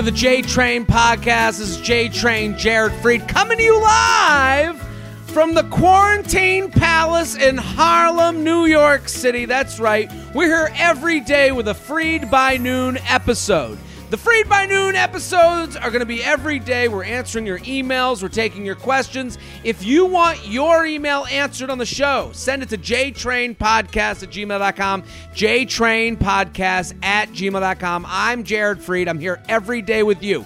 to the J Train podcast. This is J Train Jared Freid coming to you live from the Quarantine Palace in Harlem, New York City. That's right. We're here every day with a Freid by Noon episode. The Freid by Noon episodes are going to be every day. We're answering your emails, we're taking your questions. If you want your email answered on the show, send it to jtrainpodcast at gmail.com, jtrainpodcast at gmail.com. I'm Jared Freid. I'm here every day with you.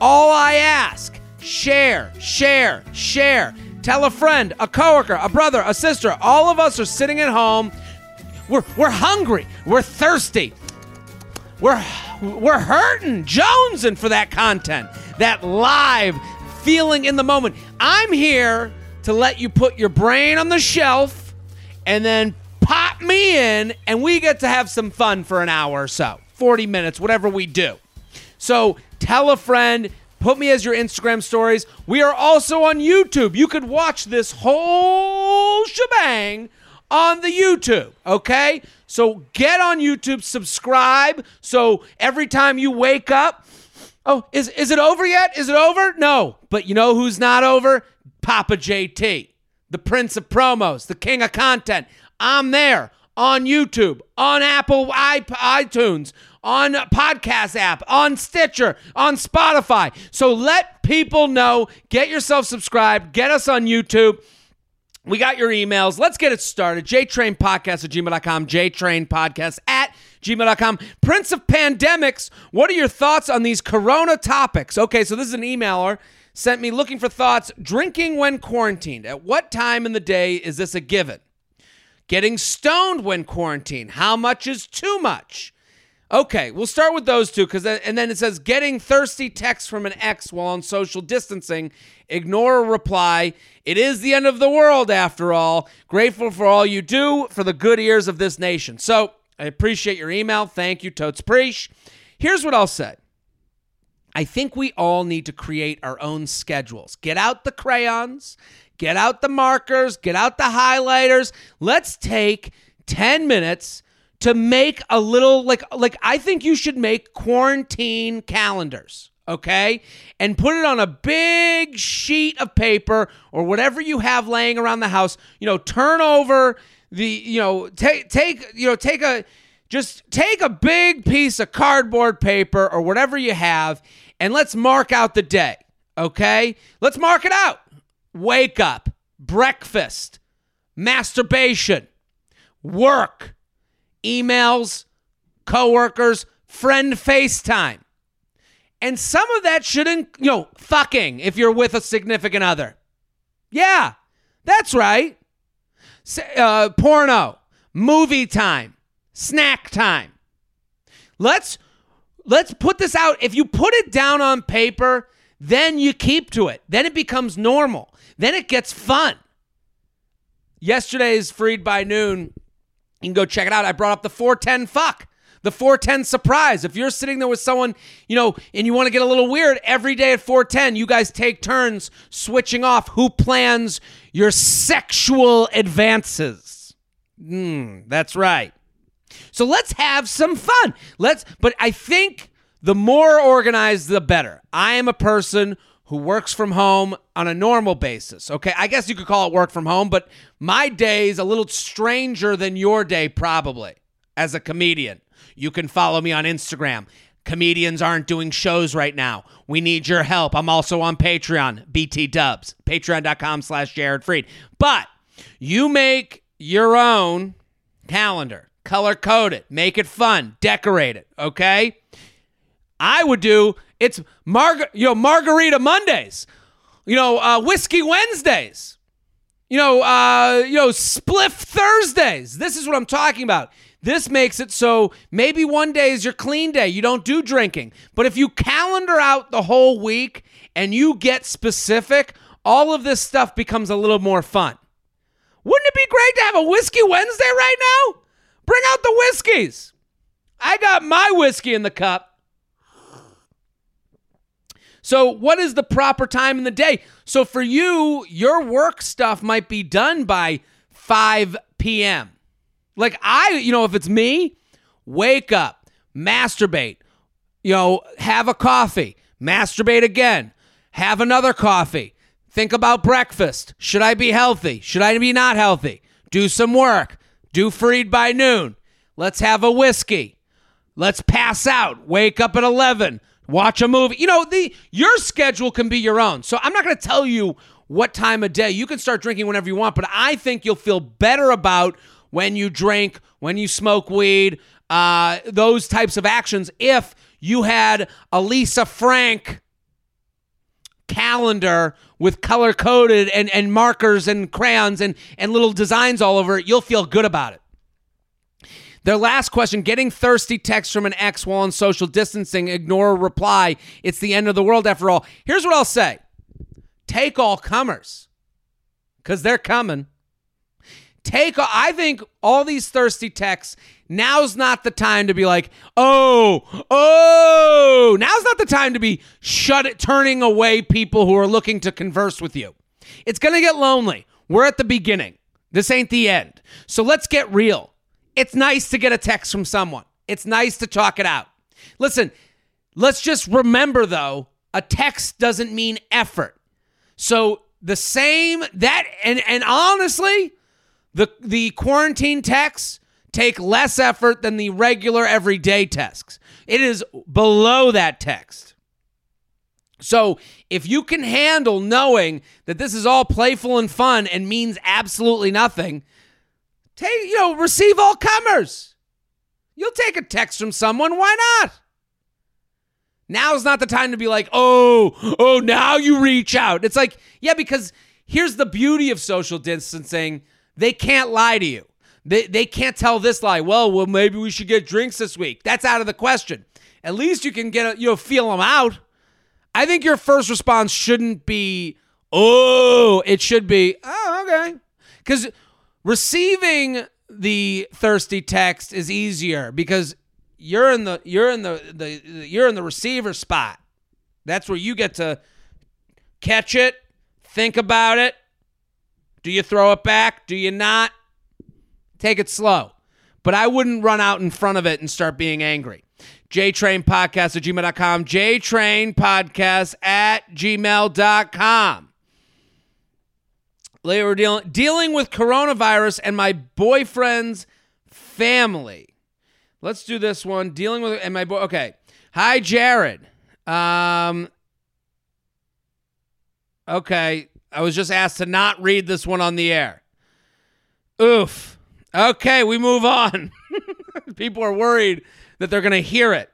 All I ask, share, share, share. Tell a friend, a coworker, a brother, a sister. All of us are sitting at home. We're, we're hungry. We're thirsty. We're we're hurting, jonesing for that content, that live feeling in the moment. I'm here to let you put your brain on the shelf and then pop me in, and we get to have some fun for an hour or so, 40 minutes, whatever we do. So tell a friend, put me as your Instagram stories. We are also on YouTube. You could watch this whole shebang on the YouTube, okay? So get on YouTube, subscribe. So every time you wake up, oh, is, is it over yet? Is it over? No. But you know who's not over? Papa JT, the prince of promos, the king of content. I'm there on YouTube, on Apple iTunes, on podcast app, on Stitcher, on Spotify. So let people know. Get yourself subscribed. Get us on YouTube. We got your emails. Let's get it started. JTrainPodcast at gmail.com. JTrainPodcast at gmail.com. Prince of Pandemics, what are your thoughts on these corona topics? Okay, so this is an emailer sent me looking for thoughts. Drinking when quarantined. At what time in the day is this a given? Getting stoned when quarantined. How much is too much? Okay, we'll start with those two because and then it says getting thirsty text from an ex while on social distancing. Ignore a reply. It is the end of the world after all. Grateful for all you do for the good ears of this nation. So I appreciate your email. Thank you, Totes Preach. Here's what I'll say. I think we all need to create our own schedules. Get out the crayons, get out the markers, get out the highlighters. Let's take 10 minutes to make a little like like I think you should make quarantine calendars, okay? And put it on a big sheet of paper or whatever you have laying around the house. You know, turn over the you know, take take you know, take a just take a big piece of cardboard paper or whatever you have and let's mark out the day, okay? Let's mark it out. Wake up, breakfast, masturbation, work, emails, coworkers, friend FaceTime. And some of that shouldn't, you know, fucking if you're with a significant other. Yeah, that's right. Uh, porno, movie time, snack time. Let's let's put this out. If you put it down on paper, then you keep to it. Then it becomes normal. Then it gets fun. Yesterday's Freid by Noon you can go check it out. I brought up the 410 fuck, the 410 surprise. If you're sitting there with someone, you know, and you want to get a little weird, every day at 410, you guys take turns switching off who plans your sexual advances. Hmm, that's right. So let's have some fun. Let's, but I think the more organized, the better. I am a person who works from home on a normal basis. Okay, I guess you could call it work from home, but my day is a little stranger than your day, probably, as a comedian. You can follow me on Instagram. Comedians aren't doing shows right now. We need your help. I'm also on Patreon, BT Dubs, patreon.com slash Jared Freid. But you make your own calendar, color code it, make it fun, decorate it, okay? I would do it's Marga- you know, Margarita Mondays, you know, uh, Whiskey Wednesdays, you know, uh, you know, Spliff Thursdays. This is what I'm talking about. This makes it so maybe one day is your clean day. You don't do drinking. But if you calendar out the whole week and you get specific, all of this stuff becomes a little more fun. Wouldn't it be great to have a Whiskey Wednesday right now? Bring out the whiskeys. I got my whiskey in the cup. So, what is the proper time in the day? So, for you, your work stuff might be done by 5 p.m. Like, I, you know, if it's me, wake up, masturbate, You know, have a coffee, masturbate again, have another coffee. Think about breakfast. Should I be healthy? Should I be not healthy? Do some work. Do freid by noon. Let's have a whiskey. Let's pass out. Wake up at 11. Watch a movie. You know, the your schedule can be your own. So I'm not going to tell you what time of day. You can start drinking whenever you want, but I think you'll feel better about when you drink, when you smoke weed, uh, those types of actions if you had a Lisa Frank calendar with color coded and, and markers and crayons and, and little designs all over it, you'll feel good about it. Their last question getting thirsty text from an ex while on social distancing, ignore a reply. It's the end of the world after all. Here's what I'll say take all comers because they're coming. Take, I think all these thirsty texts, now's not the time to be like, oh, oh, now's not the time to be shut it, turning away people who are looking to converse with you. It's going to get lonely. We're at the beginning. This ain't the end. So let's get real. It's nice to get a text from someone. It's nice to talk it out. Listen, let's just remember though, a text doesn't mean effort. So the same that and and honestly, the the quarantine texts take less effort than the regular everyday texts. It is below that text. So, if you can handle knowing that this is all playful and fun and means absolutely nothing, take, you know, receive all comers. You'll take a text from someone, why not? Now's not the time to be like, oh, oh, now you reach out. It's like, yeah, because here's the beauty of social distancing they can't lie to you. They, they can't tell this lie. Well, well, maybe we should get drinks this week. That's out of the question. At least you can get a, you know feel them out. I think your first response shouldn't be, oh, it should be, oh, okay, because receiving the thirsty text is easier because you're in the you're in the, the you're in the receiver spot. That's where you get to catch it, think about it. Do you throw it back? Do you not? Take it slow. But I wouldn't run out in front of it and start being angry. JTrain Podcast at gmail.com. JTrain Podcast at gmail.com. Later, we're dealing, dealing with coronavirus and my boyfriend's family. Let's do this one. Dealing with and my boy. Okay. Hi, Jared. Um. Okay. I was just asked to not read this one on the air. Oof. Okay, we move on. People are worried that they're to hear it.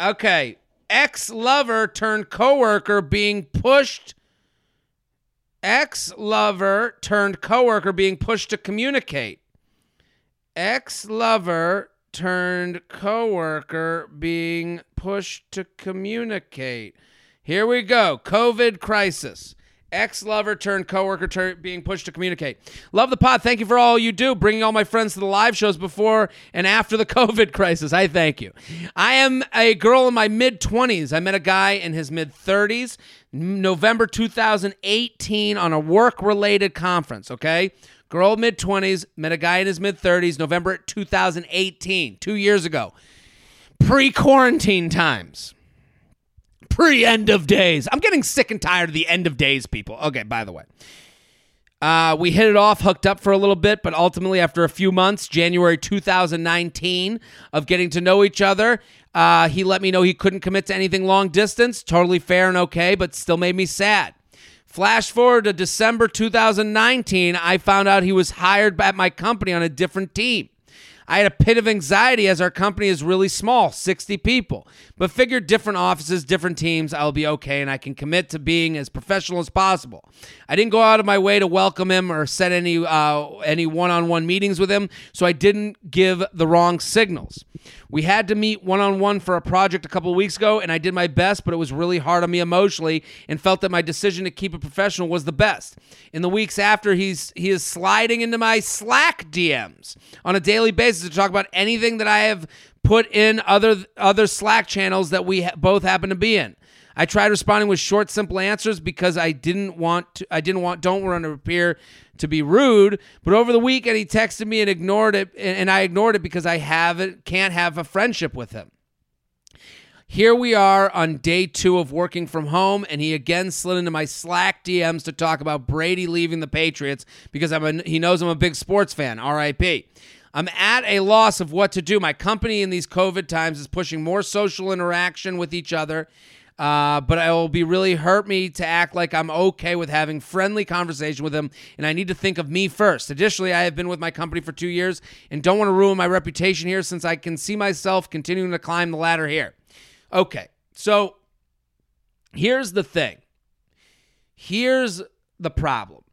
Okay. Ex lover turned coworker being pushed. Ex lover turned coworker being pushed to communicate. Ex lover turned coworker being pushed to communicate. Here we go. COVID crisis. Ex lover turned coworker turn, being pushed to communicate. Love the pod. Thank you for all you do, bringing all my friends to the live shows before and after the COVID crisis. I thank you. I am a girl in my mid 20s. I met a guy in his mid 30s, November 2018, on a work related conference. Okay. Girl mid 20s, met a guy in his mid 30s, November 2018, two years ago. Pre quarantine times. Pre end of days. I'm getting sick and tired of the end of days people. Okay, by the way. Uh, we hit it off, hooked up for a little bit, but ultimately, after a few months, January 2019, of getting to know each other, uh, he let me know he couldn't commit to anything long distance. Totally fair and okay, but still made me sad. Flash forward to December 2019, I found out he was hired at my company on a different team. I had a pit of anxiety as our company is really small, 60 people, but figured different offices, different teams, I'll be okay and I can commit to being as professional as possible. I didn't go out of my way to welcome him or set any uh, any one-on-one meetings with him, so I didn't give the wrong signals. We had to meet one-on-one for a project a couple weeks ago and I did my best, but it was really hard on me emotionally and felt that my decision to keep it professional was the best. In the weeks after, he's he is sliding into my Slack DMs on a daily basis to talk about anything that I have put in other other Slack channels that we ha- both happen to be in. I tried responding with short, simple answers because I didn't want to. I didn't want. Don't want to appear to be rude. But over the weekend, he texted me and ignored it, and I ignored it because I have it, can't have a friendship with him. Here we are on day two of working from home, and he again slid into my Slack DMs to talk about Brady leaving the Patriots because I'm a, he knows I'm a big sports fan. RIP. I'm at a loss of what to do. My company in these COVID times is pushing more social interaction with each other, uh, but it will be really hurt me to act like I'm okay with having friendly conversation with them, and I need to think of me first. Additionally, I have been with my company for two years and don't want to ruin my reputation here since I can see myself continuing to climb the ladder here. Okay, so here's the thing. Here's the problem.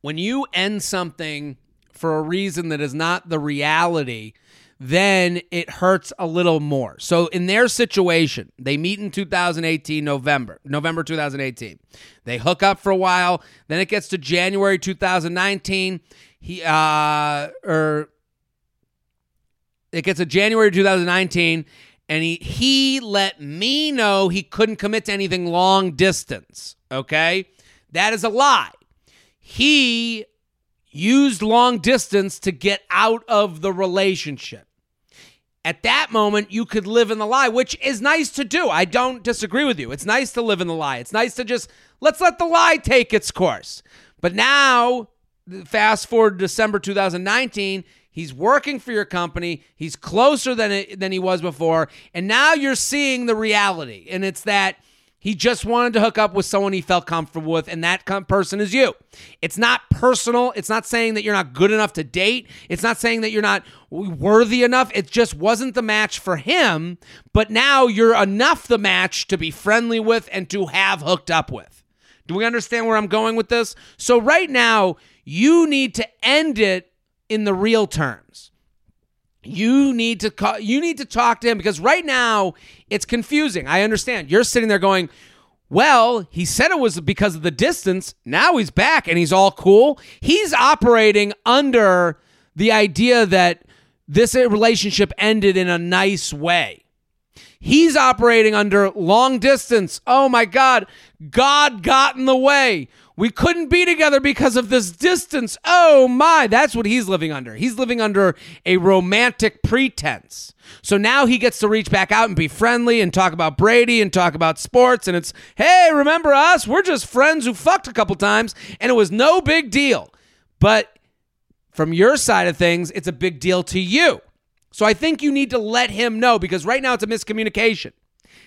When you end something for a reason that is not the reality, then it hurts a little more. So in their situation, they meet in 2018 November, November 2018. They hook up for a while, then it gets to January 2019. He uh or it gets to January 2019 and he he let me know he couldn't commit to anything long distance, okay? That is a lie. He used long distance to get out of the relationship. At that moment, you could live in the lie, which is nice to do. I don't disagree with you. It's nice to live in the lie. It's nice to just let's let the lie take its course. But now, fast forward to December 2019, he's working for your company. He's closer than it, than he was before, and now you're seeing the reality. And it's that he just wanted to hook up with someone he felt comfortable with, and that person is you. It's not personal. It's not saying that you're not good enough to date. It's not saying that you're not worthy enough. It just wasn't the match for him, but now you're enough the match to be friendly with and to have hooked up with. Do we understand where I'm going with this? So, right now, you need to end it in the real terms. You need to call, you need to talk to him because right now it's confusing. I understand. You're sitting there going, "Well, he said it was because of the distance. Now he's back and he's all cool." He's operating under the idea that this relationship ended in a nice way. He's operating under long distance. Oh my God, God got in the way. We couldn't be together because of this distance. Oh my, that's what he's living under. He's living under a romantic pretense. So now he gets to reach back out and be friendly and talk about Brady and talk about sports. And it's, hey, remember us? We're just friends who fucked a couple times and it was no big deal. But from your side of things, it's a big deal to you. So I think you need to let him know because right now it's a miscommunication.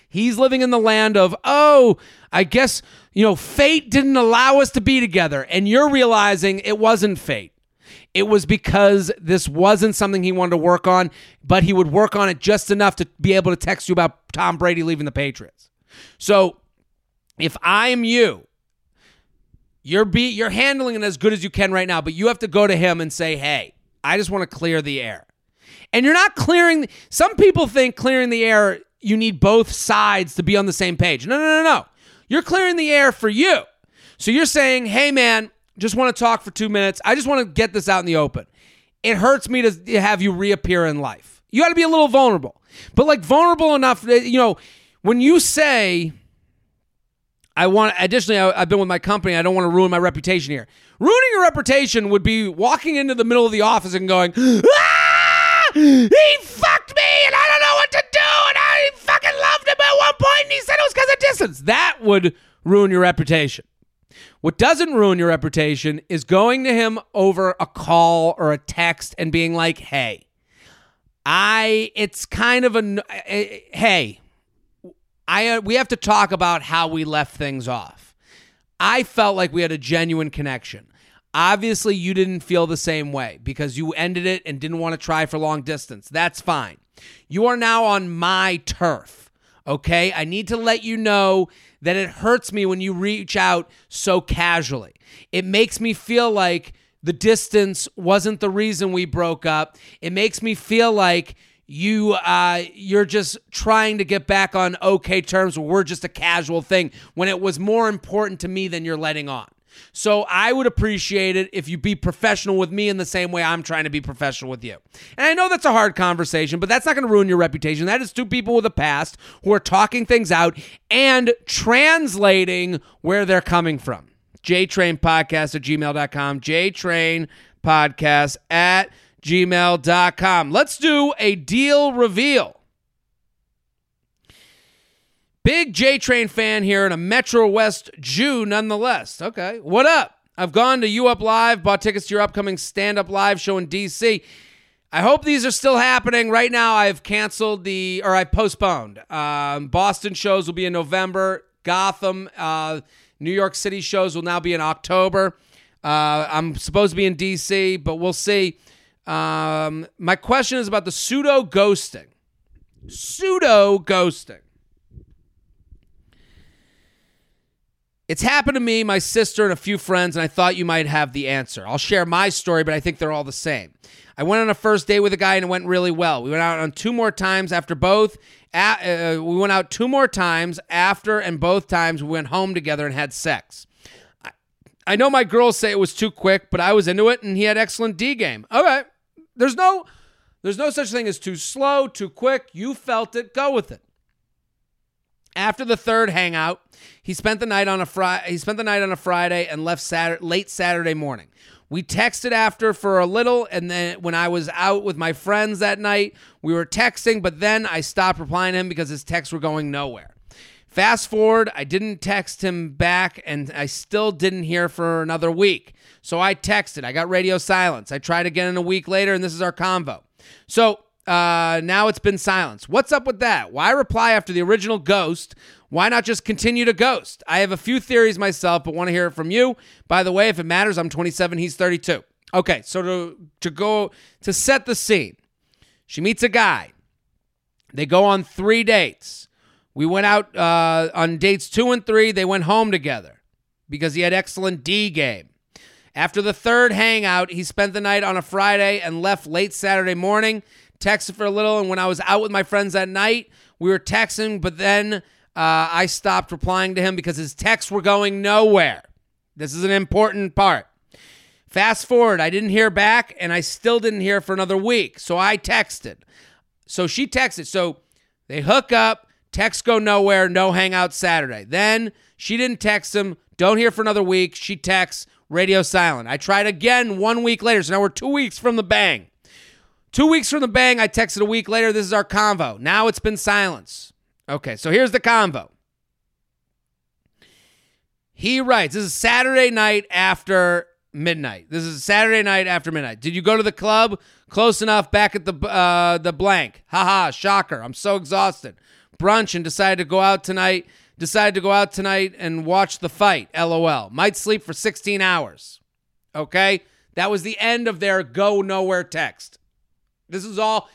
He's living in the land of, oh, I guess, you know, fate didn't allow us to be together. And you're realizing it wasn't fate. It was because this wasn't something he wanted to work on, but he would work on it just enough to be able to text you about Tom Brady leaving the Patriots. So if I'm you, you're be you're handling it as good as you can right now, but you have to go to him and say, "Hey, I just want to clear the air." And you're not clearing some people think clearing the air you need both sides to be on the same page. No, no, no, no. You're clearing the air for you. So you're saying, hey, man, just want to talk for two minutes. I just want to get this out in the open. It hurts me to have you reappear in life. You got to be a little vulnerable, but like vulnerable enough that, you know, when you say, I want, additionally, I, have been with my company. I don't want to ruin my reputation here. Ruining your reputation would be walking into the middle of the office and going, ah, he fucked me and I don't know what to do he said it was because of distance. That would ruin your reputation. What doesn't ruin your reputation is going to him over a call or a text and being like, "Hey, I it's kind of a hey, I uh, we have to talk about how we left things off. I felt like we had a genuine connection. Obviously, you didn't feel the same way because you ended it and didn't want to try for long distance. That's fine. You are now on my turf. Okay? I need to let you know that it hurts me when you reach out so casually. It makes me feel like the distance wasn't the reason we broke up. It makes me feel like you uh, you're just trying to get back on okay terms where we're just a casual thing when it was more important to me than you're letting on. So I would appreciate it if you be professional with me in the same way I'm trying to be professional with you. And I know that's a hard conversation, but that's not going to ruin your reputation. That is two people with a past who are talking things out and translating where they're coming from. JTrain Podcast at gmail.com. JTrain Podcast at gmail.com. Let's do a deal reveal. Big J Train fan here and a Metro West Jew nonetheless. Okay, what up? I've gone to You Up Live, bought tickets to your upcoming stand up live show in DC. I hope these are still happening. Right now, I've canceled the, or I postponed. Um, Boston shows will be in November. Gotham, uh, New York City shows will now be in October. Uh, I'm supposed to be in DC, but we'll see. Um, my question is about the pseudo ghosting. Pseudo ghosting. It's happened to me, my sister, and a few friends, and I thought you might have the answer. I'll share my story, but I think they're all the same. I went on a first date with a guy and it went really well. We went out on two more times after both. Uh, we went out two more times after, and both times we went home together and had sex. I, I know my girls say it was too quick, but I was into it, and he had excellent D game. All right, there's no, there's no such thing as too slow, too quick. You felt it, go with it. After the third hangout, he spent the night on a Friday. He spent the night on a Friday and left Saturday, late Saturday morning. We texted after for a little, and then when I was out with my friends that night, we were texting, but then I stopped replying to him because his texts were going nowhere. Fast forward, I didn't text him back, and I still didn't hear for another week. So I texted. I got radio silence. I tried again a week later, and this is our convo. So uh, now it's been silence. What's up with that? Why reply after the original ghost? Why not just continue to ghost? I have a few theories myself, but want to hear it from you. By the way, if it matters, I'm 27, he's 32. Okay, so to to go to set the scene, she meets a guy. They go on three dates. We went out uh, on dates two and three. They went home together because he had excellent D game. After the third hangout, he spent the night on a Friday and left late Saturday morning texted for a little, and when I was out with my friends that night, we were texting, but then uh, I stopped replying to him because his texts were going nowhere. This is an important part. Fast forward, I didn't hear back, and I still didn't hear for another week. So I texted. So she texted. So they hook up, texts go nowhere, no hangout Saturday. Then she didn't text him, don't hear for another week. She texts, radio silent. I tried again one week later. So now we're two weeks from the bang. Two weeks from the bang, I texted a week later. This is our convo. Now it's been silence. Okay, so here's the convo. He writes, This is Saturday night after midnight. This is Saturday night after midnight. Did you go to the club? Close enough. Back at the uh, the blank. Haha, shocker. I'm so exhausted. Brunch and decided to go out tonight. Decided to go out tonight and watch the fight. LOL. Might sleep for 16 hours. Okay? That was the end of their go nowhere text. This is all.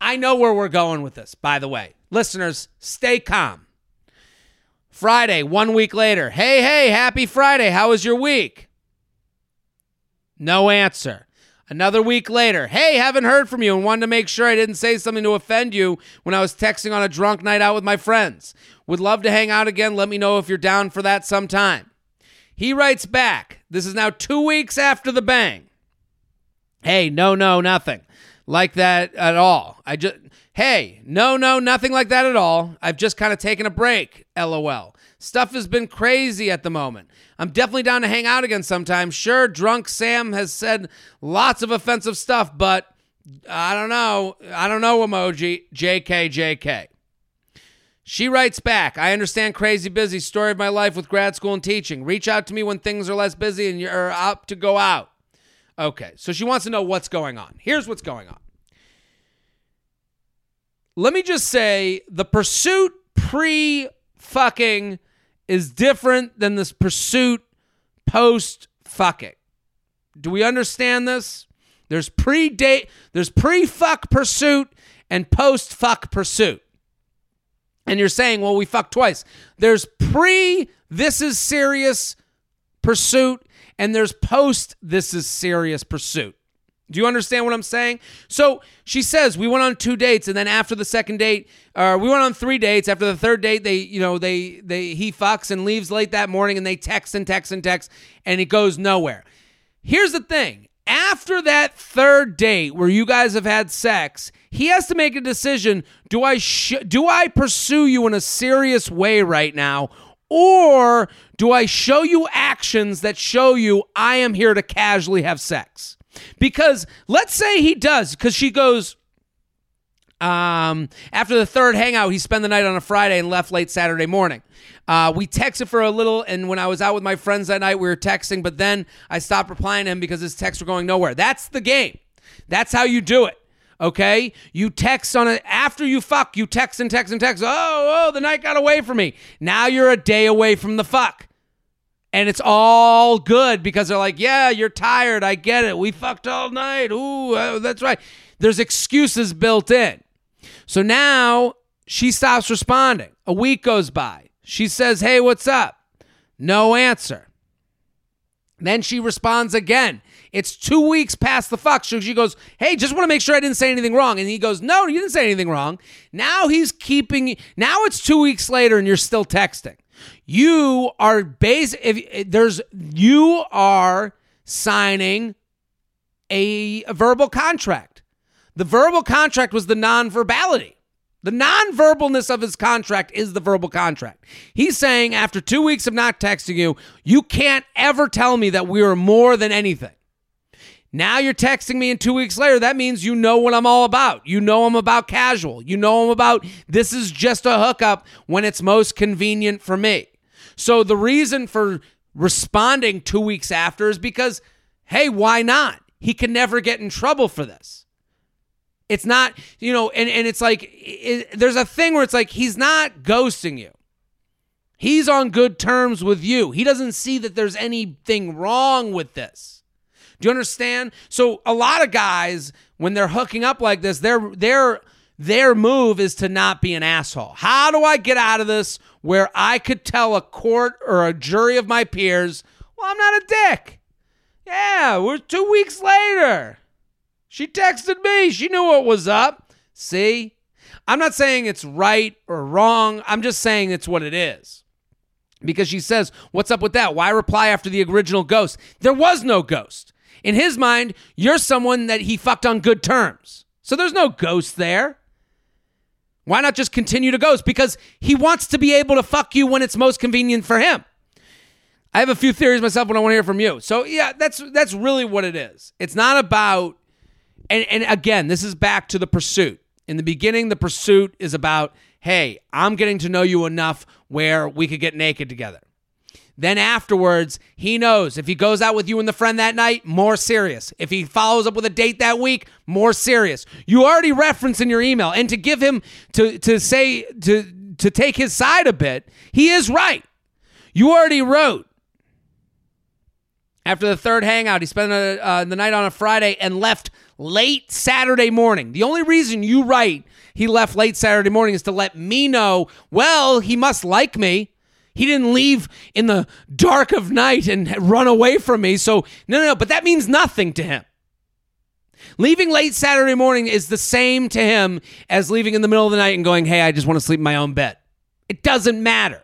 I know where we're going with this, by the way. Listeners, stay calm. Friday, one week later. Hey, hey, happy Friday. How was your week? No answer. Another week later. Hey, haven't heard from you and wanted to make sure I didn't say something to offend you when I was texting on a drunk night out with my friends. Would love to hang out again. Let me know if you're down for that sometime. He writes back. This is now two weeks after the bang. Hey, no, no, nothing like that at all. I just, hey, no, no, nothing like that at all. I've just kind of taken a break. LOL. Stuff has been crazy at the moment. I'm definitely down to hang out again sometime. Sure, drunk Sam has said lots of offensive stuff, but I don't know. I don't know emoji. JK, JK. She writes back, I understand crazy busy story of my life with grad school and teaching. Reach out to me when things are less busy and you're up to go out. Okay, so she wants to know what's going on. Here's what's going on. Let me just say the pursuit pre fucking is different than this pursuit post fucking. Do we understand this? There's pre date, there's pre fuck pursuit and post fuck pursuit. And you're saying, well, we fucked twice. There's pre this is serious pursuit and there's post this is serious pursuit. Do you understand what I'm saying? So she says we went on two dates, and then after the second date, uh, we went on three dates. After the third date, they, you know, they they he fucks and leaves late that morning, and they text and text and text, and it goes nowhere. Here's the thing: after that third date where you guys have had sex, he has to make a decision: do I sh- do I pursue you in a serious way right now, or do I show you actions that show you I am here to casually have sex? Because let's say he does, because she goes, um, after the third hangout, he spent the night on a Friday and left late Saturday morning. Uh, we texted for a little, and when I was out with my friends that night, we were texting, but then I stopped replying to him because his texts were going nowhere. That's the game. That's how you do it. Okay? You text on it after you fuck, you text and text and text. Oh, oh, the night got away from me. Now you're a day away from the fuck. And it's all good because they're like, yeah, you're tired. I get it. We fucked all night. Ooh, uh, that's right. There's excuses built in. So now she stops responding. A week goes by. She says, Hey, what's up? No answer. Then she responds again. It's two weeks past the fuck. So she goes, Hey, just want to make sure I didn't say anything wrong. And he goes, No, you didn't say anything wrong. Now he's keeping, now it's two weeks later and you're still texting. You are base, if there's, you are signing a, a verbal contract. The verbal contract was the non verbality. The non-verbalness of his contract is the verbal contract. He's saying after two weeks of not texting you, you can't ever tell me that we are more than anything. Now you're texting me, and two weeks later, that means you know what I'm all about. You know I'm about casual. You know I'm about this is just a hookup when it's most convenient for me. So the reason for responding two weeks after is because, hey, why not? He can never get in trouble for this. It's not, you know, and, and it's like, it, there's a thing where it's like, he's not ghosting you. He's on good terms with you. He doesn't see that there's anything wrong with this. Do you understand? So a lot of guys, when they're hooking up like this, their their their move is to not be an asshole. How do I get out of this where I could tell a court or a jury of my peers, well, I'm not a dick. Yeah, we're two weeks later. She texted me. She knew what was up. See? I'm not saying it's right or wrong. I'm just saying it's what it is. Because she says, What's up with that? Why reply after the original ghost? There was no ghost. In his mind, you're someone that he fucked on good terms. So there's no ghost there. Why not just continue to ghost? Because he wants to be able to fuck you when it's most convenient for him. I have a few theories myself, but I want to hear from you. So yeah, that's that's really what it is. It's not about and and again, this is back to the pursuit. In the beginning, the pursuit is about, hey, I'm getting to know you enough where we could get naked together. Then afterwards, he knows if he goes out with you and the friend that night, more serious. If he follows up with a date that week, more serious. You already referenced in your email, and to give him to to say to to take his side a bit, he is right. You already wrote after the third hangout, he spent a, uh, the night on a Friday and left late Saturday morning. The only reason you write he left late Saturday morning is to let me know, well, he must like me. He didn't leave in the dark of night and run away from me. So, no, no, no, but that means nothing to him. Leaving late Saturday morning is the same to him as leaving in the middle of the night and going, hey, I just want to sleep in my own bed. It doesn't matter.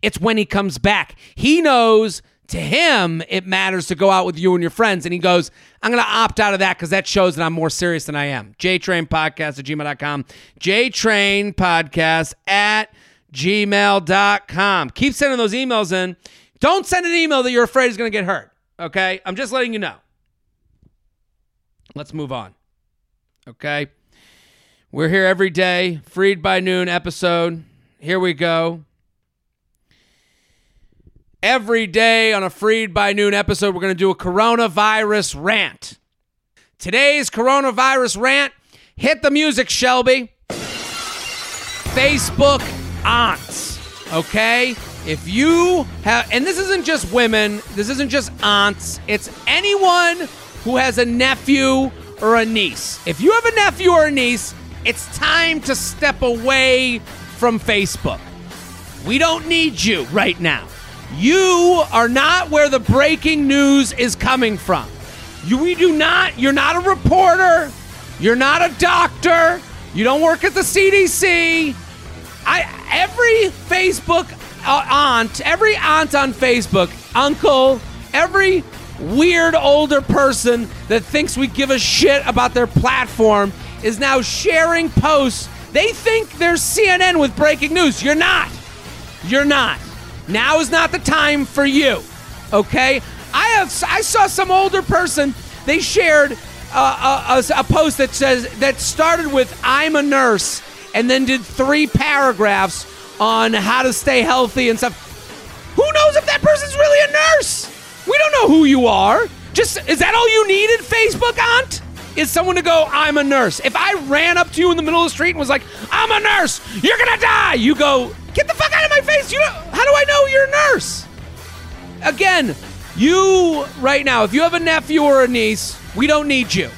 It's when he comes back. He knows to him, it matters to go out with you and your friends. And he goes, I'm going to opt out of that because that shows that I'm more serious than I am. JTrain Podcast at gmail.com. JTrain Podcast at gmail.com. Keep sending those emails in. Don't send an email that you're afraid is going to get hurt. Okay? I'm just letting you know. Let's move on. Okay? We're here every day. Freid by noon episode. Here we go. Every day on a Freid by Noon episode, we're going to do a coronavirus rant. Today's coronavirus rant hit the music, Shelby. Facebook aunts, okay? If you have, and this isn't just women, this isn't just aunts, it's anyone who has a nephew or a niece. If you have a nephew or a niece, it's time to step away from Facebook. We don't need you right now. You are not where the breaking news is coming from. You, we do not, you're not a reporter. You're not a doctor. You don't work at the CDC. I every Facebook uh, aunt, every aunt on Facebook, uncle, every weird older person that thinks we give a shit about their platform is now sharing posts. They think they're CNN with breaking news. You're not. You're not. Now is not the time for you. Okay? I have I saw some older person they shared uh, a, a post that says that started with "I'm a nurse" and then did three paragraphs on how to stay healthy and stuff. Who knows if that person's really a nurse? We don't know who you are. Just is that all you needed, Facebook aunt? Is someone to go, I'm a nurse. If I ran up to you in the middle of the street and was like, I'm a nurse, you're gonna die, you go, get the fuck out of my face. You know, how do I know you're a nurse? Again, you right now, if you have a nephew or a niece, we don't need you.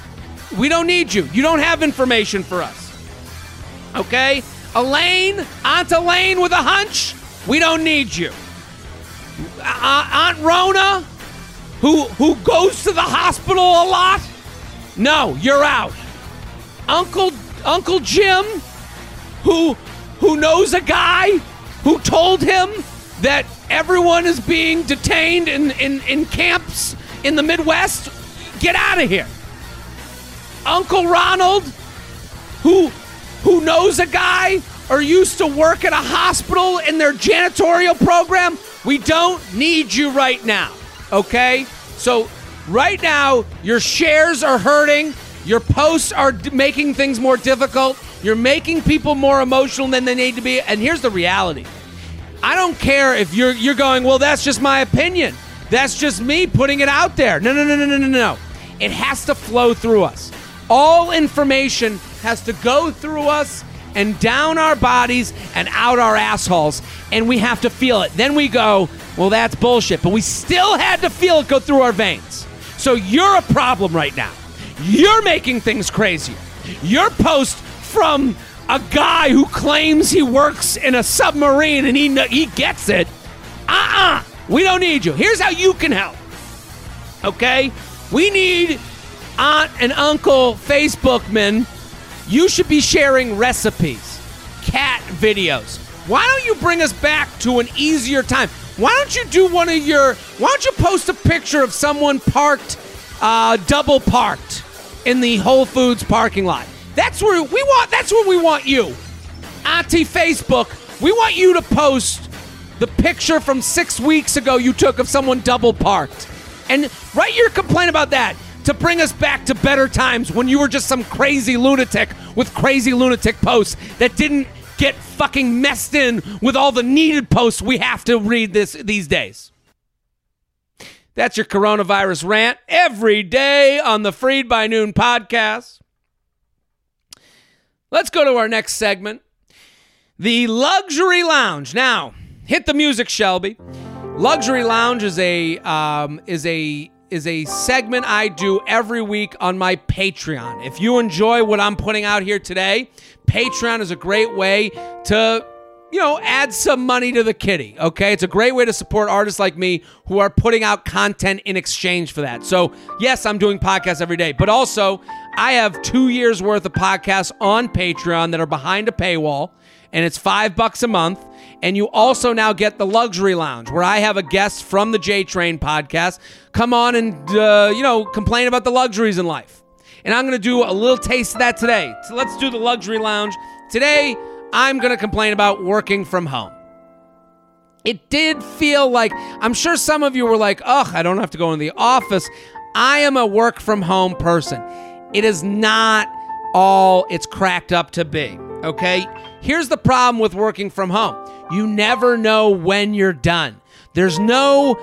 We don't need you. You don't have information for us. Okay? Elaine, Aunt Elaine with a hunch, we don't need you. Uh, Aunt Rona, who who goes to the hospital a lot, no, you're out. Uncle Uncle Jim, who who knows a guy who told him that everyone is being detained in, in, in camps in the Midwest, get out of here. Uncle Ronald, who who knows a guy or used to work at a hospital in their janitorial program, we don't need you right now. Okay? So right now, your shares are hurting. Your posts are d- making things more difficult. You're making people more emotional than they need to be. And here's the reality. I don't care if you're you're going, well, that's just my opinion. That's just me putting it out there. No, no, no, no, no, no, no. It has to flow through us. All information has to go through us and down our bodies and out our assholes, and we have to feel it. Then we go, well, that's bullshit. But we still had to feel it go through our veins. So you're a problem right now. You're making things crazier. Your post from a guy who claims he works in a submarine and he he gets it. Uh-uh. We don't need you. Here's how you can help. Okay? We need aunt and uncle Facebookmen. You should be sharing recipes, cat videos. Why don't you bring us back to an easier time? Why don't you do one of your why don't you post a picture of someone parked uh, double parked in the Whole Foods parking lot? That's where we want. That's where we want you, Auntie Facebook. We want you to post the picture from six weeks ago you took of someone double parked, and write your complaint about that to bring us back to better times when you were just some crazy lunatic with crazy lunatic posts that didn't get fucking messed in with all the needed posts we have to read this these days. That's your coronavirus rant every day on the Freid by Noon podcast. Let's go to our next segment the Luxury Lounge. Now, hit the music, Shelby. Luxury Lounge is a um, is a is a segment I do every week on my Patreon. If you enjoy what I'm putting out here today, Patreon is a great way to you know, add some money to the kitty, okay? It's a great way to support artists like me who are putting out content in exchange for that. So, yes, I'm doing podcasts every day, but also I have two years worth of podcasts on Patreon that are behind a paywall, and it's five bucks a month. And you also now get the Luxury Lounge, where I have a guest from the J Train podcast come on and, uh, you know, complain about the luxuries in life. And I'm going to do a little taste of that today. So let's do the Luxury Lounge. Today, I'm going to complain about working from home. It did feel like, I'm sure some of you were like, ugh, I don't have to go in the office. I am a work from home person. It is not all it's cracked up to be, okay? Here's the problem with working from home you never know when you're done. There's no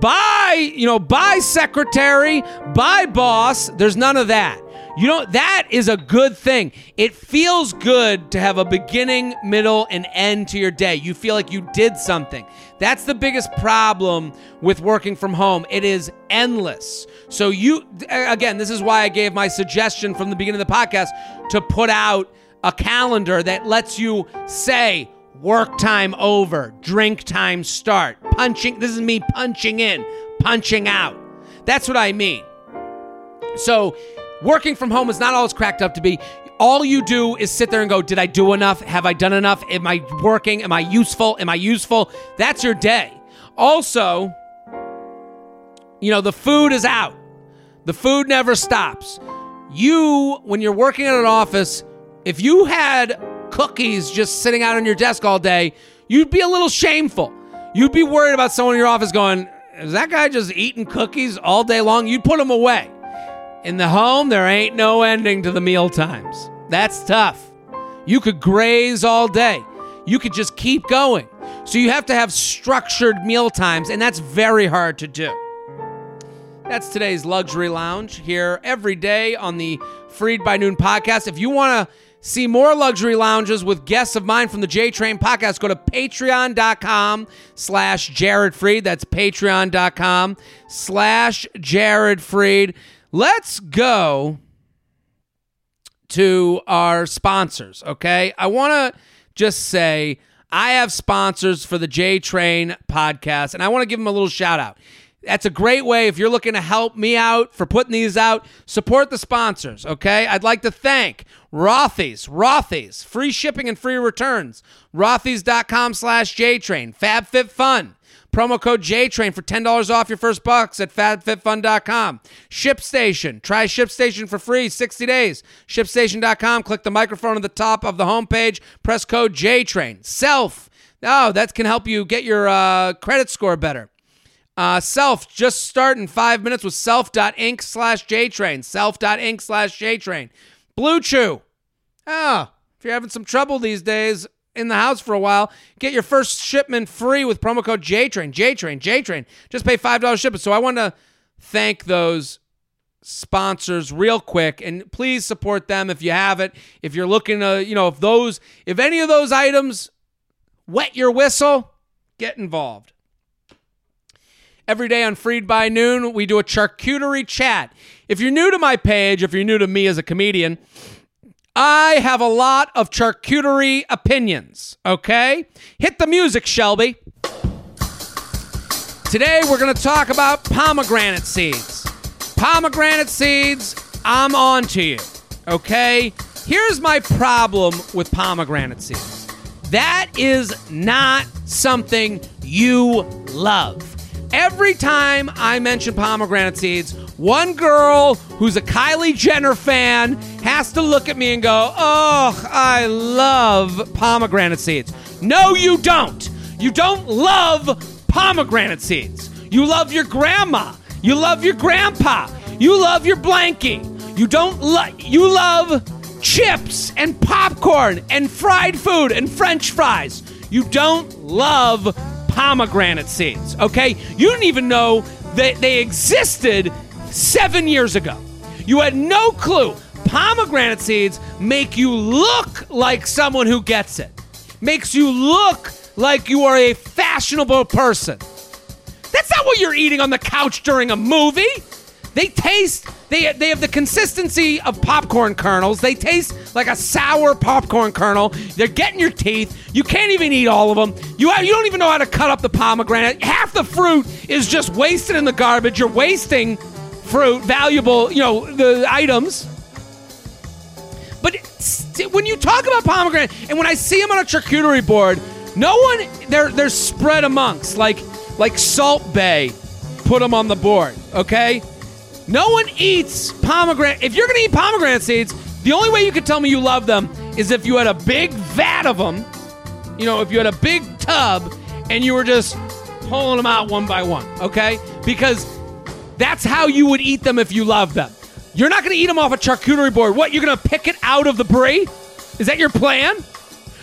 bye, you know, bye secretary, bye boss. There's none of that. You know, that is a good thing. It feels good to have a beginning, middle, and end to your day. You feel like you did something. That's the biggest problem with working from home. It is endless. So, you, again, this is why I gave my suggestion from the beginning of the podcast to put out a calendar that lets you say, work time over, drink time start, punching. This is me punching in, punching out. That's what I mean. So, Working from home is not all it's cracked up to be. All you do is sit there and go, Did I do enough? Have I done enough? Am I working? Am I useful? Am I useful? That's your day. Also, you know, the food is out, the food never stops. You, when you're working at an office, if you had cookies just sitting out on your desk all day, you'd be a little shameful. You'd be worried about someone in your office going, Is that guy just eating cookies all day long? You'd put them away. In the home, there ain't no ending to the meal times. That's tough. You could graze all day. You could just keep going. So you have to have structured meal times, and that's very hard to do. That's today's Luxury Lounge here every day on the Freid by Noon podcast. If you want to see more luxury lounges with guests of mine from the J Train podcast, go to patreon.com slash Jared Freid. That's patreon.com slash Jared Freid. Let's go to our sponsors, okay? I want to just say I have sponsors for the J Train podcast, and I want to give them a little shout out. That's a great way if you're looking to help me out for putting these out. Support the sponsors, okay? I'd like to thank Rothy's, Rothy's, free shipping and free returns. Rothys.com slash JTrain, FabFitFun. Promo code JTrain for $10 off your first bucks at fabfitfun.com. ShipStation. Try ShipStation for free 60 days. ShipStation.com. Click the microphone at the top of the homepage. Press code JTrain. Self. Oh, that can help you get your uh, credit score better. Uh, self, just start in five minutes with self.inc slash JTrain. Self.inc slash JTrain. BlueChew. Oh, if you're having some trouble these days in the house for a while, get your first shipment free with promo code JTrain. JTrain, JTrain. Just pay $5 shipping. So I want to thank those sponsors real quick and please support them if you have it. If you're looking to, you know, if those, if any of those items wet your whistle, get involved. Every day on Freid by Noon, we do a charcuterie chat. If you're new to my page, if you're new to me as a comedian, I have a lot of charcuterie opinions, okay? Hit the music, Shelby. Today we're going to talk about pomegranate seeds. Pomegranate seeds, I'm on to you, okay? Here's my problem with pomegranate seeds that is not something you love. Every time I mention pomegranate seeds, one girl who's a Kylie Jenner fan has to look at me and go, Oh, I love pomegranate seeds. No, you don't. You don't love pomegranate seeds. You love your grandma. You love your grandpa. You love your blankie. You don't like, you love chips and popcorn and fried food and french fries. You don't love pomegranate seeds, okay? You didn't even know that they existed seven years ago. You had no clue. Pomegranate seeds make you look like someone who gets it, makes you look like you are a fashionable person. That's not what you're eating on the couch during a movie. They taste they they have the consistency of popcorn kernels. They taste like a sour popcorn kernel. They're getting your teeth. You can't even eat all of them. You you don't even know how to cut up the pomegranate. Half the fruit is just wasted in the garbage. You're wasting fruit, valuable, you know, the items. But when you talk about pomegranate, and when I see them on a charcuterie board, no one they're they're spread amongst like like Salt Bae put them on the board. Okay, no one eats pomegranate. If you're going to eat pomegranate seeds, the only way you could tell me you love them is if you had a big vat of them. You know, if you had a big tub and you were just pulling them out one by one, okay? Because that's how you would eat them if you love them. You're not going to eat them off a charcuterie board. What? You're going to pick it out of the brie? Is that your plan?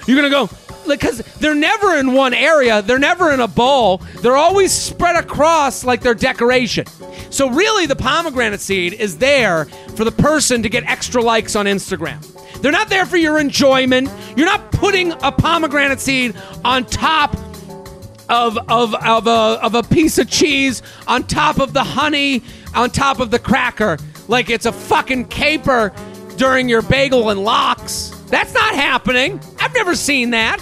You're going to go, because they're never in one area, they're never in a bowl, they're always spread across like they're decoration. So, really, the pomegranate seed is there for the person to get extra likes on Instagram. They're not there for your enjoyment. You're not putting a pomegranate seed on top of, of, of, a, of a piece of cheese, on top of the honey, on top of the cracker, like it's a fucking caper during your bagel and lox. That's not happening. I've never seen that.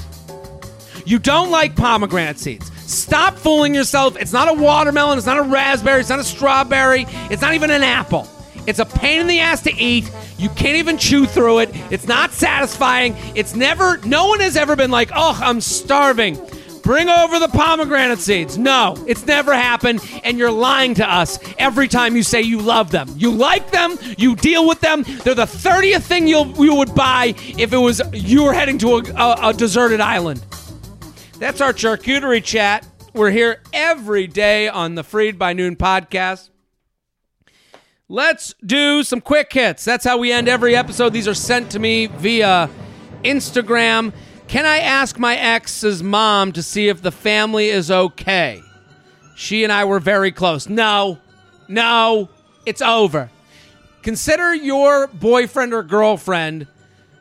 You don't like pomegranate seeds. Stop fooling yourself. It's not a watermelon. It's not a raspberry. It's not a strawberry. It's not even an apple. It's a pain in the ass to eat. You can't even chew through it. It's not satisfying. It's never, no one has ever been like, oh, I'm starving. Bring over the pomegranate seeds. No, it's never happened, and you're lying to us every time you say you love them. You like them, you deal with them. They're the 30th thing you'll, you would buy if it was you were heading to a, a, a deserted island. That's our charcuterie chat. We're here every day on the Freid by Noon podcast. Let's do some quick hits. That's how we end every episode. These are sent to me via Instagram. Can I ask my ex's mom to see if the family is okay? She and I were very close. No, no, it's over. Consider your boyfriend or girlfriend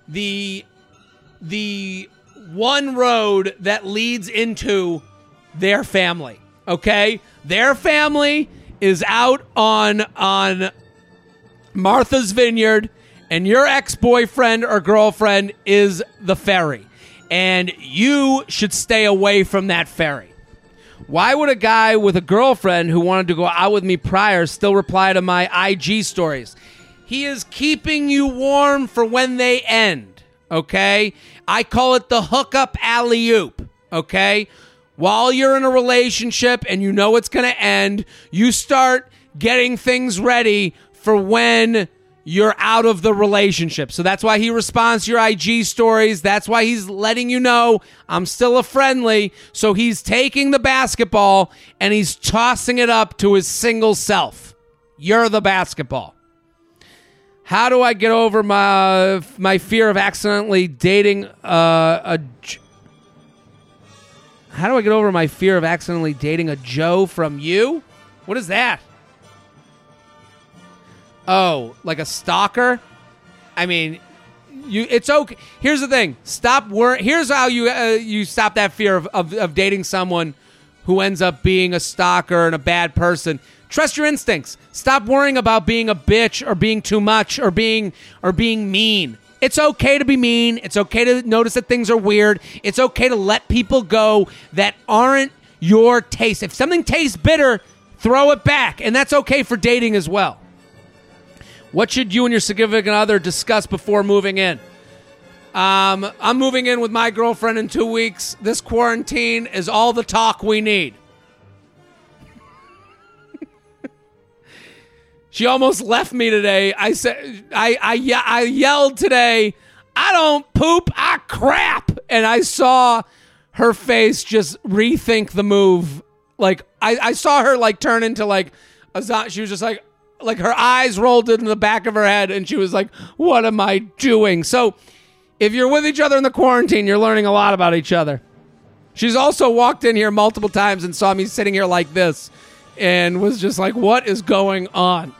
the the one road that leads into their family. Okay, their family is out on on Martha's Vineyard, and your ex boyfriend or girlfriend is the ferry, and you should stay away from that ferry. Why would a guy with a girlfriend who wanted to go out with me prior still reply to my IG stories? He is keeping you warm for when they end, okay? I call it the hookup alley oop, okay? While you're in a relationship and you know it's going to end, you start getting things ready for when you're out of the relationship. So that's why he responds to your IG stories. That's why he's letting you know I'm still a friendly. So he's taking the basketball and he's tossing it up to his single self. You're the basketball. How do I get over my my fear of accidentally dating uh, a How do I get over my fear of accidentally dating a Joe from you? What is that? Oh, like a stalker? I mean, you it's okay. Here's the thing. Stop wor- Here's how you uh, you stop that fear of, of of dating someone who ends up being a stalker and a bad person. Trust your instincts. Stop worrying about being a bitch or being too much or being or being mean. It's okay to be mean. It's okay to notice that things are weird. It's okay to let people go that aren't your taste. If something tastes bitter, throw it back. And that's okay for dating as well. What should you and your significant other discuss before moving in? Um, I'm moving in with my girlfriend in two weeks. This quarantine is all the talk we need. She almost left me today. I said, I, I, I yelled today, I don't poop, I crap. And I saw her face just rethink the move. Like, I, I saw her like turn into like a She was just like, like her eyes rolled into the back of her head and she was like, What am I doing? So if you're with each other in the quarantine, you're learning a lot about each other. She's also walked in here multiple times and saw me sitting here like this and was just like, What is going on?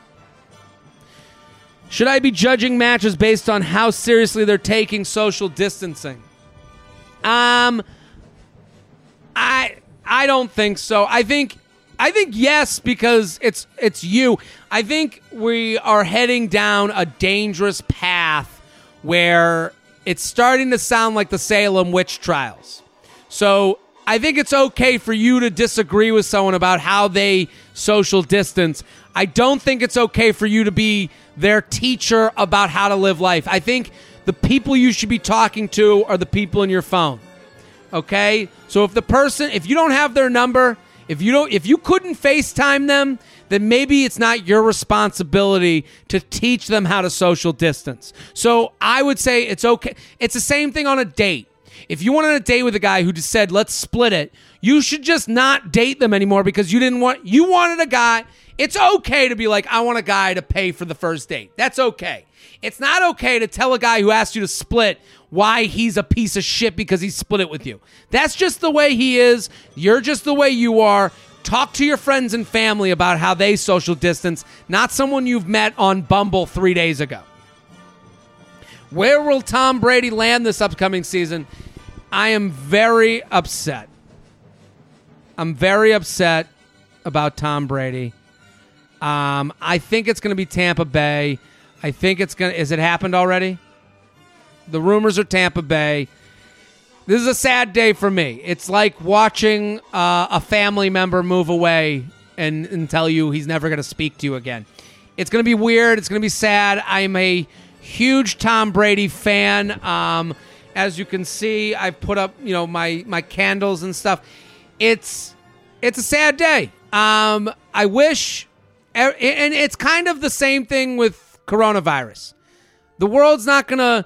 Should I be judging matches based on how seriously they're taking social distancing? Um I I don't think so. I think I think yes because it's it's you. I think we are heading down a dangerous path where it's starting to sound like the Salem witch trials. So, I think it's okay for you to disagree with someone about how they social distance. I don't think it's okay for you to be their teacher about how to live life. I think the people you should be talking to are the people in your phone. Okay? So if the person, if you don't have their number, if you don't if you couldn't FaceTime them, then maybe it's not your responsibility to teach them how to social distance. So I would say it's okay. It's the same thing on a date. If you went on a date with a guy who just said, let's split it, you should just not date them anymore because you didn't want, you wanted a guy. It's okay to be like, I want a guy to pay for the first date. That's okay. It's not okay to tell a guy who asked you to split why he's a piece of shit because he split it with you. That's just the way he is. You're just the way you are. Talk to your friends and family about how they social distance, not someone you've met on Bumble three days ago. Where will Tom Brady land this upcoming season? I am very upset. I'm very upset about Tom Brady. Um, I think it's going to be Tampa Bay. I think it's going to. Is it happened already? The rumors are Tampa Bay. This is a sad day for me. It's like watching uh, a family member move away and, and tell you he's never going to speak to you again. It's going to be weird. It's going to be sad. I'm a huge Tom Brady fan. Um, as you can see, I've put up you know my my candles and stuff. It's it's a sad day. Um, I wish, and it's kind of the same thing with coronavirus. The world's not to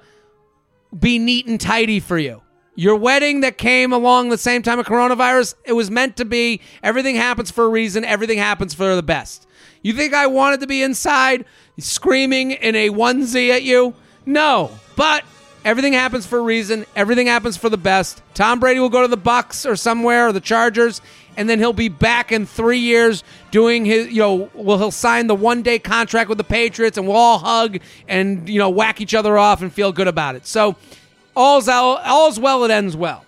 be neat and tidy for you. Your wedding that came along the same time of coronavirus, it was meant to be. Everything happens for a reason. Everything happens for the best. You think I wanted to be inside screaming in a onesie at you? No. But everything happens for a reason. Everything happens for the best. Tom Brady will go to the Bucs or somewhere or the Chargers and then he'll be back in 3 years doing his you know, well he'll sign the one-day contract with the Patriots and we'll all hug and you know, whack each other off and feel good about it. So all's all's well it ends well.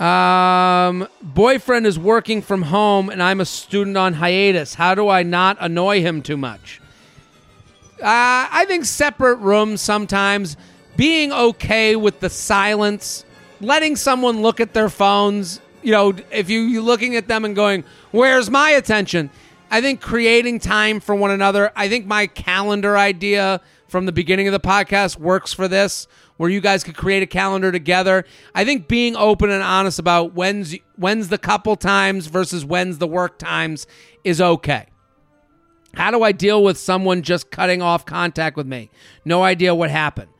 Um, boyfriend is working from home and I'm a student on hiatus. How do I not annoy him too much? Uh, I think separate rooms sometimes, being okay with the silence, letting someone look at their phones. You know, if you, you're looking at them and going, Where's my attention? I think creating time for one another. I think my calendar idea from the beginning of the podcast works for this where you guys could create a calendar together. I think being open and honest about when's when's the couple times versus when's the work times is okay. How do I deal with someone just cutting off contact with me? No idea what happened.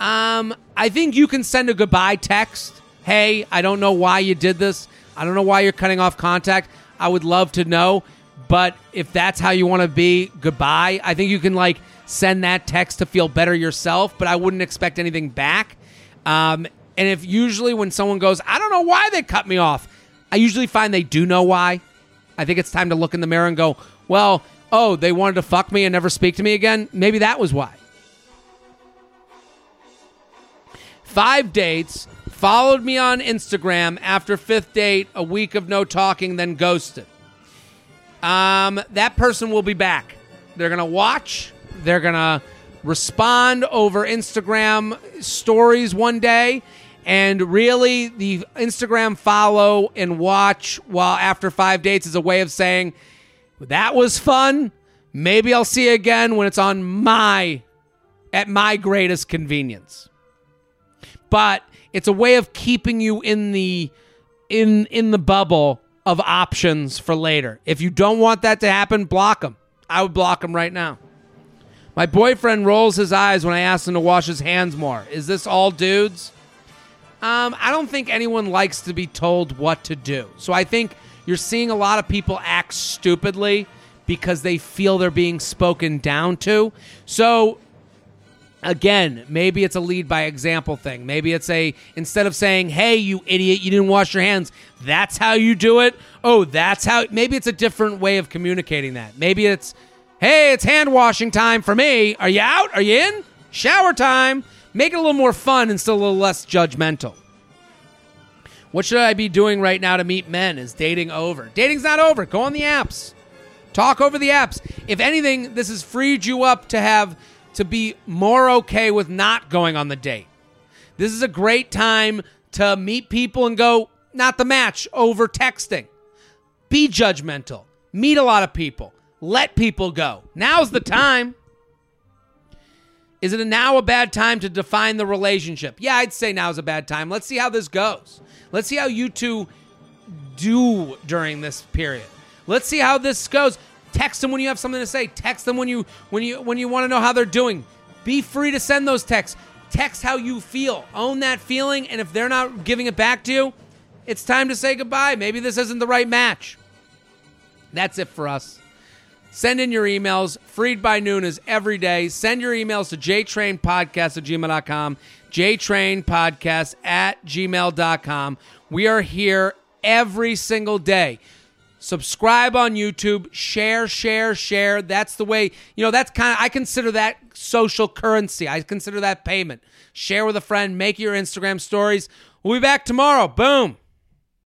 Um, I think you can send a goodbye text. Hey, I don't know why you did this. I don't know why you're cutting off contact. I would love to know. But if that's how you want to be, goodbye. I think you can like send that text to feel better yourself, but I wouldn't expect anything back. Um, and if usually when someone goes, I don't know why they cut me off, I usually find they do know why. I think it's time to look in the mirror and go, well, oh, they wanted to fuck me and never speak to me again. Maybe that was why. Five dates, followed me on Instagram after fifth date, a week of no talking, then ghosted. Um, that person will be back. They're going to watch they're to respond over Instagram stories one day. And really, the Instagram follow and watch while after five dates is a way of saying, that was fun. Maybe I'll see you again when it's on my, at my greatest convenience. But it's a way of keeping you in the, in, in the bubble of options for later. If you don't want that to happen, block them. I would block them right now. My boyfriend rolls his eyes when I ask him to wash his hands more. Is this all dudes? Um, I don't think anyone likes to be told what to do. So I think you're seeing a lot of people act stupidly because they feel they're being spoken down to. So again, maybe it's a lead by example thing. Maybe it's a instead of saying, "Hey, you idiot, you didn't wash your hands." That's how you do it. Oh, that's how maybe it's a different way of communicating that. Maybe it's Hey, it's hand washing time for me. Are you out? Are you in? Shower time. Make it a little more fun and still a little less judgmental. What should I be doing right now to meet men? Is dating over? Dating's not over. Go on the apps. Talk over the apps. If anything, this has freed you up to have to be more okay with not going on the date. This is a great time to meet people and go, not the match, over texting. Be judgmental. Meet a lot of people. Let people go. Now's the time. Is it a now a bad time to define the relationship? Yeah, I'd say now's a bad time. Let's see how this goes. Let's see how you two do during this period. Let's see how this goes. Text them when you have something to say. Text them when you when you when you want to know how they're doing. Be free to send those texts. Text how you feel. Own that feeling and if they're not giving it back to you, it's time to say goodbye. Maybe this isn't the right match. That's it for us. Send in your emails. Freid by noon is every day. Send your emails to jtrainpodcast at gmail.com, jtrainpodcast at gmail.com. We are here every single day. Subscribe on YouTube, share, share, share. That's the way, you know, that's kind of, I consider that social currency. I consider that payment. Share with a friend, make your Instagram stories. We'll be back tomorrow. Boom.